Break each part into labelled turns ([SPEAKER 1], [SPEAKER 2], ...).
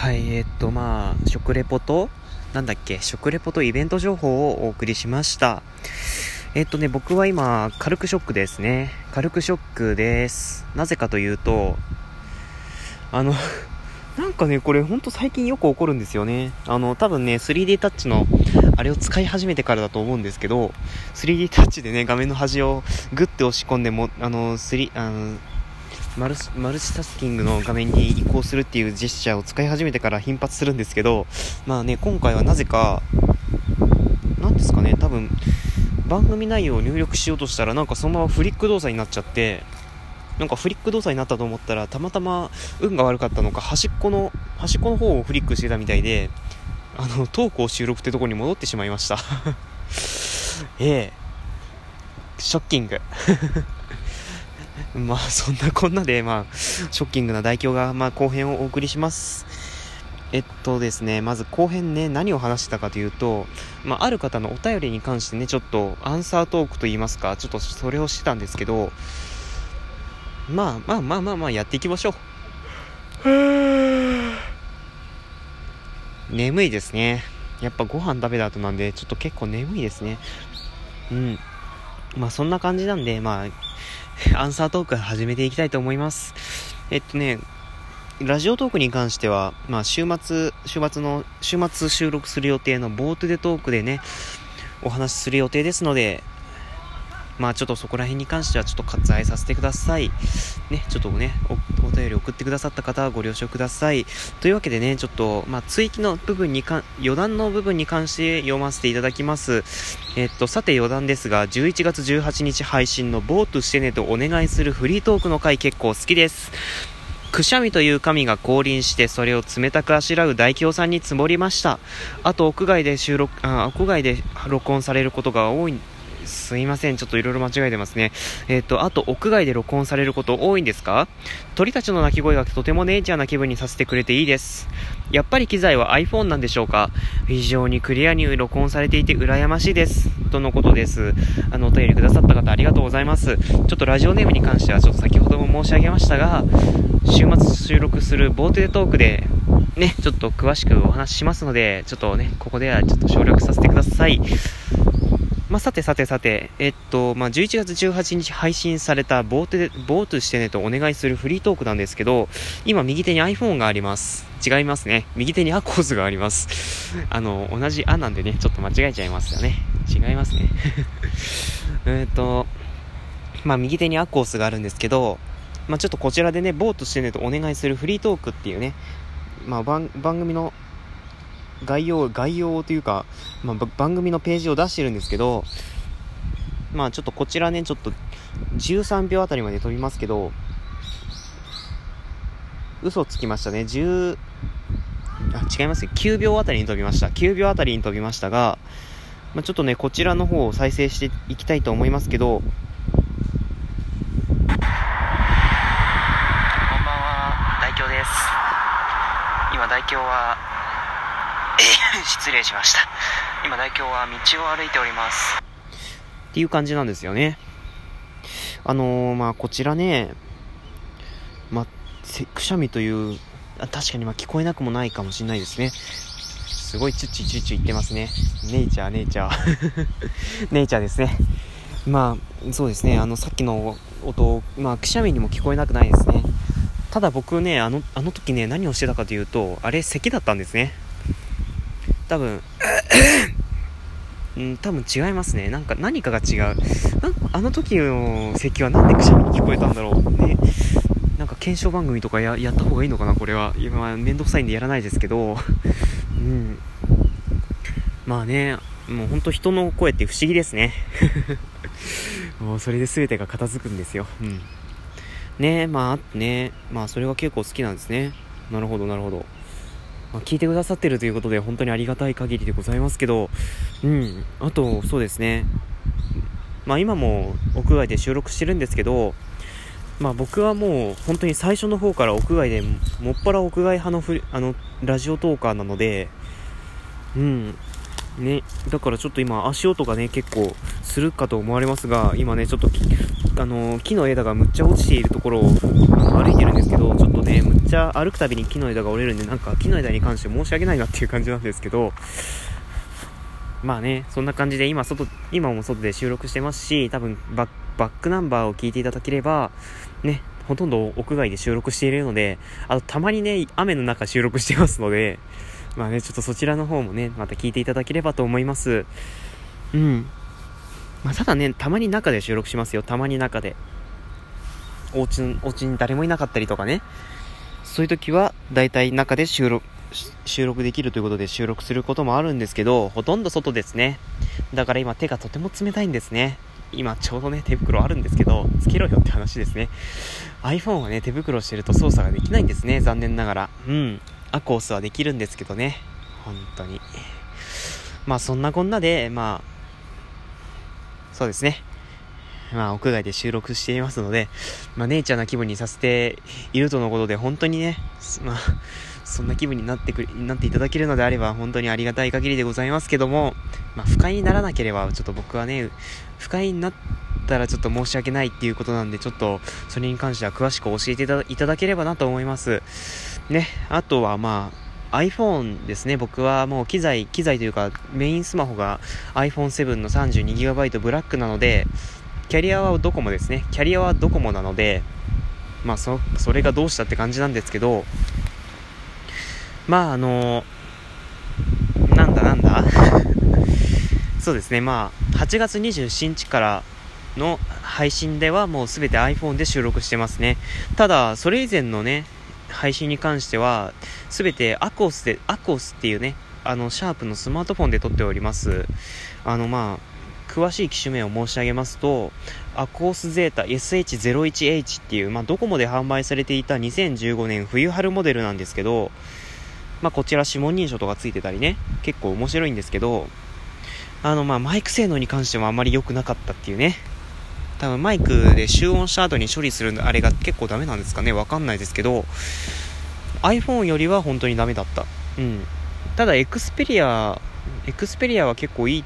[SPEAKER 1] はい、えー、っと、まあ、食レポと、なんだっけ、食レポとイベント情報をお送りしました。えー、っとね、僕は今、軽くショックですね。軽くショックです。なぜかというと、あの なんかね、これほんと最近よく起こるんですよね。あの、多分ね、3D タッチの、あれを使い始めてからだと思うんですけど、3D タッチでね、画面の端をグッて押し込んでも、あの、3、あの、マルマルチタスキングの画面に移行するっていうジェスチャーを使い始めてから頻発するんですけど、まあね、今回はなぜか、なんですかね、多分、番組内容を入力しようとしたら、なんかそのままフリック動作になっちゃって、なんかフリック動作になったと思ったら、たまたま運が悪かったのか、端っこの、端っこの方をフリックしてたみたいで、あの、トークを収録ってとこに戻ってしまいました。ええ。ショッキング。まあそんなこんなで、まあ、ショッキングな代表が、まあ、後編をお送りします。えっとですね、まず後編ね、何を話したかというと、まあ、ある方のお便りに関してね、ちょっとアンサートークと言いますか、ちょっとそれをしてたんですけど、まあまあまあまあまあやっていきましょう。眠いですね。やっぱご飯食べた後なんで、ちょっと結構眠いですね。うん。まあそんな感じなんで、まあ、アンサートーク始めていきたいと思います。えっとね、ラジオトークに関しては、まあ、週末、週末の、週末収録する予定のボートでトークでね、お話しする予定ですので、まあちょっとそこら辺に関してはちょっと割愛させてください。ね、ちょっとね、おお便り送ってくださった方はご了承ください。というわけでね、ちょっと、まあ追記の部分にか、余談の部分に関して読ませていただきます。えっと、さて余談ですが、11月18日配信のボートしてねとお願いするフリートークの回結構好きです。くしゃみという神が降臨してそれを冷たくあしらう大京さんに積もりましたあと屋外で収録あ屋外で録音されることが多いすいません。ちょっといろいろ間違えてますね。えっ、ー、と、あと、屋外で録音されること多いんですか？鳥たちの鳴き声がとてもネイチャーな気分にさせてくれていいです。やっぱり機材は iPhone なんでしょうか？非常にクリアに録音されていて羨ましいです。とのことです。あの、お便りくださった方ありがとうございます。ちょっとラジオネームに関してはちょっと先ほども申し上げましたが、週末収録するボートでトークで、ね、ちょっと詳しくお話ししますので、ちょっとね、ここではちょっと省略させてください。まあ、さてさてさて、えっと、まあ、11月18日配信されたボート、ボートしてねとお願いするフリートークなんですけど、今右手に iPhone があります。違いますね。右手にアコースがあります。あの、同じあなんでね、ちょっと間違えちゃいますよね。違いますね。えっと、まあ、右手にアコースがあるんですけど、まあ、ちょっとこちらでね、ボートしてねとお願いするフリートークっていうね、まあ、番組の概要、概要というか、まあ、番組のページを出してるんですけど、まあちょっとこちらね、ちょっと13秒あたりまで飛びますけど、嘘つきましたね。10、あ、違いますよ。9秒あたりに飛びました。9秒あたりに飛びましたが、まあ、ちょっとね、こちらの方を再生していきたいと思いますけど、こんばんは、大京です。今、大京は失礼しました。今、大京は道を歩いております。っていう感じなんですよね。あのー、まあ、こちらね、まあ、くしゃみという、確かにま聞こえなくもないかもしれないですね。すごいチュッチュチュッチュ言ってますね。ネイチャー、ネイチャー。ネイチャーですね。まあ、そうですね。あの、さっきの音、まあ、くしゃみにも聞こえなくないですね。ただ僕ね、あの、あの時ね、何をしてたかというと、あれ、咳だったんですね。多分うん、多分違いますね。なんか何かが違う。なんあの時の席はなんでくしゃみに聞こえたんだろう。ね。なんか検証番組とかやった方がいいのかな、これは。今、めんどくさいんでやらないですけど。うん。まあね、もうほんと人の声って不思議ですね。もうそれで全てが片付くんですよ。うん。ねまあ、ねまあそれは結構好きなんですね。なるほど、なるほど。まあ、聞いてくださってるということで本当にありがたい限りでございますけど、うん、あと、そうですね、まあ今も屋外で収録してるんですけど、まあ僕はもう本当に最初の方から屋外でもっぱら屋外派のふあのラジオトーカーなので、うん、ね、だからちょっと今足音がね結構するかと思われますが今ねちょっとあの木の枝がむっちゃ落ちているところを歩いてるんですけどちょっとねむっちゃ歩くたびに木の枝が折れるんでなんか木の枝に関して申し訳ないなっていう感じなんですけどまあねそんな感じで今外今も外で収録してますし多分バックナンバーを聞いていただければねほとんど屋外で収録しているのであとたまにね雨の中収録してますのでまあね、ちょっとそちらの方もね、また聞いていただければと思います。うん。まあ、ただね、たまに中で収録しますよ。たまに中で。お家お家に誰もいなかったりとかね。そういう時は、だいたい中で収録、収録できるということで収録することもあるんですけど、ほとんど外ですね。だから今手がとても冷たいんですね。今ちょうどね、手袋あるんですけど、つけろよって話ですね。iPhone はね、手袋してると操作ができないんですね、残念ながら。うん。アコースはできるんですけどね。本当に。まあそんなこんなで、まあ、そうですね。まあ屋外で収録していますので、まあネイチャーな気分にさせているとのことで、本当にね、まあ、そんな気分になってくなっていただけるのであれば本当にありがたい限りでございますけども、まあ、不快にならなければちょっと僕はね不快になったらちょっと申し訳ないっていうことなんでちょっとそれに関しては詳しく教えていただければなと思いますね、あとはまあ、iPhone ですね。僕はもう機材、機材というかメインスマホが iPhone7 の 32GB ブラックなので、キャリアはドコモですね。キャリアはドコモなので、まあそ、それがどうしたって感じなんですけど、まああの、なんだなんだ？そうですね、まあ、8月27日からの配信ではもうすべて iPhone で収録してますね。ただ、それ以前のね、配信に関しては、すべてアコースで、アコースっていうね、あの、シャープのスマートフォンで撮っております。あの、まあ、詳しい機種名を申し上げますと、アコースゼータ SH01H っていう、まあ、ドコモで販売されていた2015年冬春モデルなんですけど、まあ、こちら指紋認証とかついてたりね、結構面白いんですけど、あの、まあ、マイク性能に関してはあんまり良くなかったっていうね、多分マイクで集音した後に処理するあれが結構ダメなんですかね。わかんないですけど iPhone よりは本当にダメだった。うん。ただエクスペリアエクスペリアは結構いい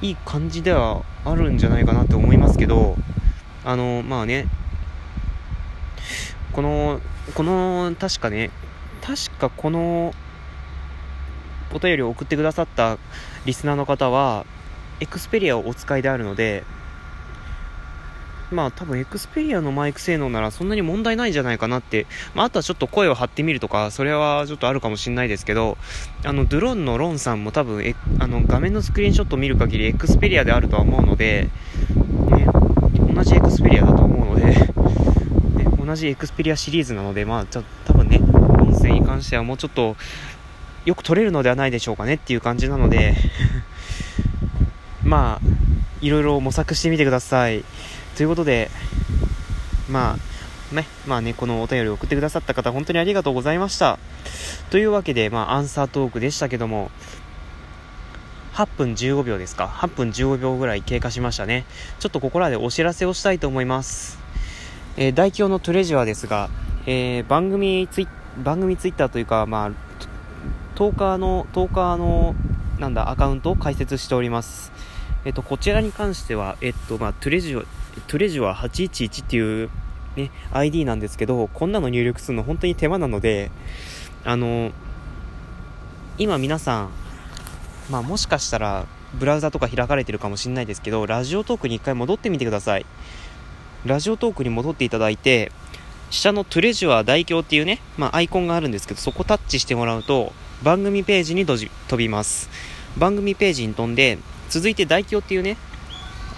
[SPEAKER 1] いい感じではあるんじゃないかなって思いますけどあのまあね。このこの確かね確かこのお便りを送ってくださったリスナーの方はエクスペリアをお使いであるのでまあ多分エクスペリアのマイク性能ならそんなに問題ないんじゃないかなって、まあ、あとはちょっと声を張ってみるとか、それはちょっとあるかもしれないですけど、あの、ドローンのロンさんも多分、あの、画面のスクリーンショットを見る限りエクスペリアであるとは思うので、ね、同じエクスペリアだと思うので、ね、同じエクスペリアシリーズなので、まあ、ちょ多分ね、音声に関してはもうちょっと、よく撮れるのではないでしょうかねっていう感じなので まあ、いろいろ模索してみてください。ということで、まあ、ね、まあね、このお便りを送ってくださった方、本当にありがとうございました。というわけで、まあ、アンサートークでしたけども、8分15秒ですか。8分15秒ぐらい経過しましたね。ちょっとここらでお知らせをしたいと思います。えー、大表のトレジュアですが、えー、番組ツイ番組ツイッターというか、まあ、10日の、10日の、なんだ、アカウントを開設しております。えっと、こちらに関しては、えっと、まあ、トレジュトレジュア811っていう、ね、ID なんですけど、こんなの入力するの本当に手間なので、あの、今皆さん、まあもしかしたら、ブラウザとか開かれてるかもしれないですけど、ラジオトークに一回戻ってみてください。ラジオトークに戻っていただいて、下のトレジュア大表っていうね、まあ、アイコンがあるんですけど、そこタッチしてもらうと、番組ページに飛びます。番組ページに飛んで、続いて大表っていうね、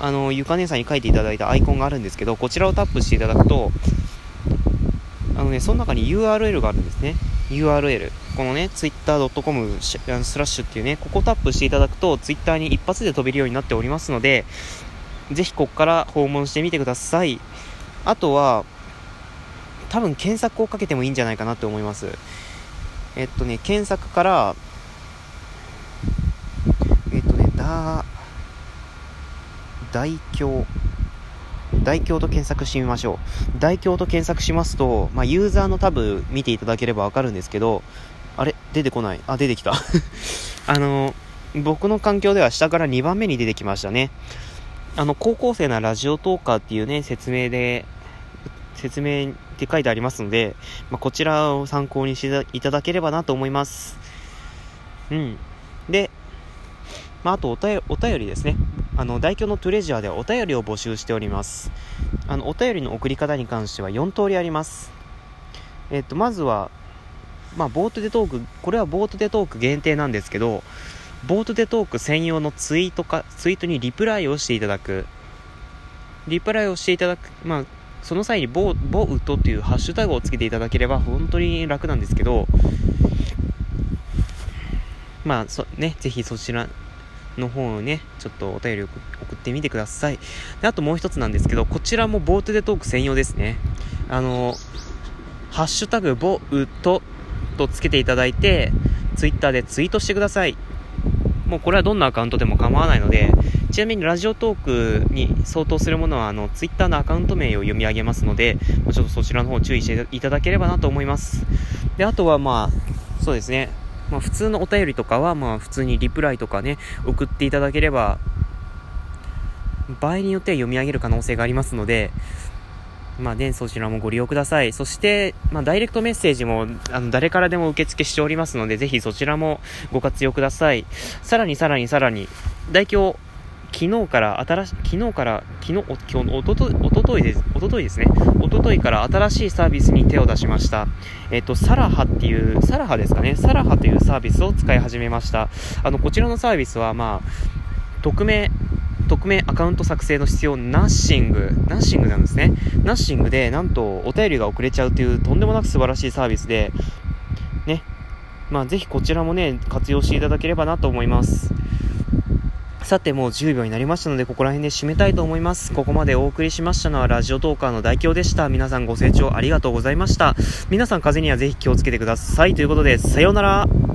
[SPEAKER 1] あの、ゆか姉さんに書いていただいたアイコンがあるんですけど、こちらをタップしていただくと、あのね、その中に URL があるんですね。URL。このね、twitter.com スラッシュっていうね、ここをタップしていただくと、Twitter に一発で飛べるようになっておりますので、ぜひここから訪問してみてください。あとは、多分検索をかけてもいいんじゃないかなと思います。えっとね、検索から、えっとね、だ大京大京と検索してみましょう。大京と検索しますと、まあ、ユーザーのタブ見ていただければわかるんですけど、あれ？出てこない。あ、出てきた。あの、僕の環境では下から2番目に出てきましたね。あの、高校生なラジオトーカーっていうね、説明で、説明って書いてありますので、まあ、こちらを参考にしていただければなと思います。うん。で、まあ、あとお便お便りですね。あの、大京のトレジャーでお便りを募集しております。あの、お便りの送り方に関しては4通りあります。えっと、まずは、まあ、ボートでトーク、これはボートでトーク限定なんですけど、ボートでトーク専用のツイートか、ツイートにリプライをしていただく。リプライをしていただく、まあ、その際にボ、ボウトっていうハッシュタグをつけていただければ本当に楽なんですけど、まあ、そ、ね、ぜひそちらの方をね、ちょっとお便りを送ってみてください。で、あともう一つなんですけど、こちらもボートでトーク専用ですね。あの、ハッシュタグボウトとつけていただいて、ツイッターでツイートしてください。もうこれはどんなアカウントでも構わないので、ちなみにラジオトークに相当するものは、あの、ツイッターのアカウント名を読み上げますので、ちょっとそちらの方注意していただければなと思います。で、あとはまあ、そうですね、まあ普通のお便りとかは、まあ普通にリプライとかね、送っていただければ、場合によっては読み上げる可能性がありますので、まあね、そちらもご利用ください。そして、まあ、ダイレクトメッセージも、あの、誰からでも受付しておりますので、ぜひそちらもご活用ください。さらにさらにさらに、代表、昨日から新し、昨日から、昨日、お、今日、おとと、おとといです、おとといですね。おとといから新しいサービスに手を出しました。えっ、と、サラハっていう、サラハですかね。サラハというサービスを使い始めました。あの、こちらのサービスは、まあ、匿名、匿名アカウント作成の必要 nothing、nothing なんですね。 nothing で、なんとお便りが遅れちゃうというとんでもなく素晴らしいサービスで、ね。まあ、ぜひこちらもね、活用していただければなと思います。さて、もう10秒になりましたので、ここら辺で締めたいと思います。ここまでお送りしましたのは、ラジオトーカーの代表でした。皆さんご清聴ありがとうございました。皆さん風邪にはぜひ気をつけてください。ということで、さようなら。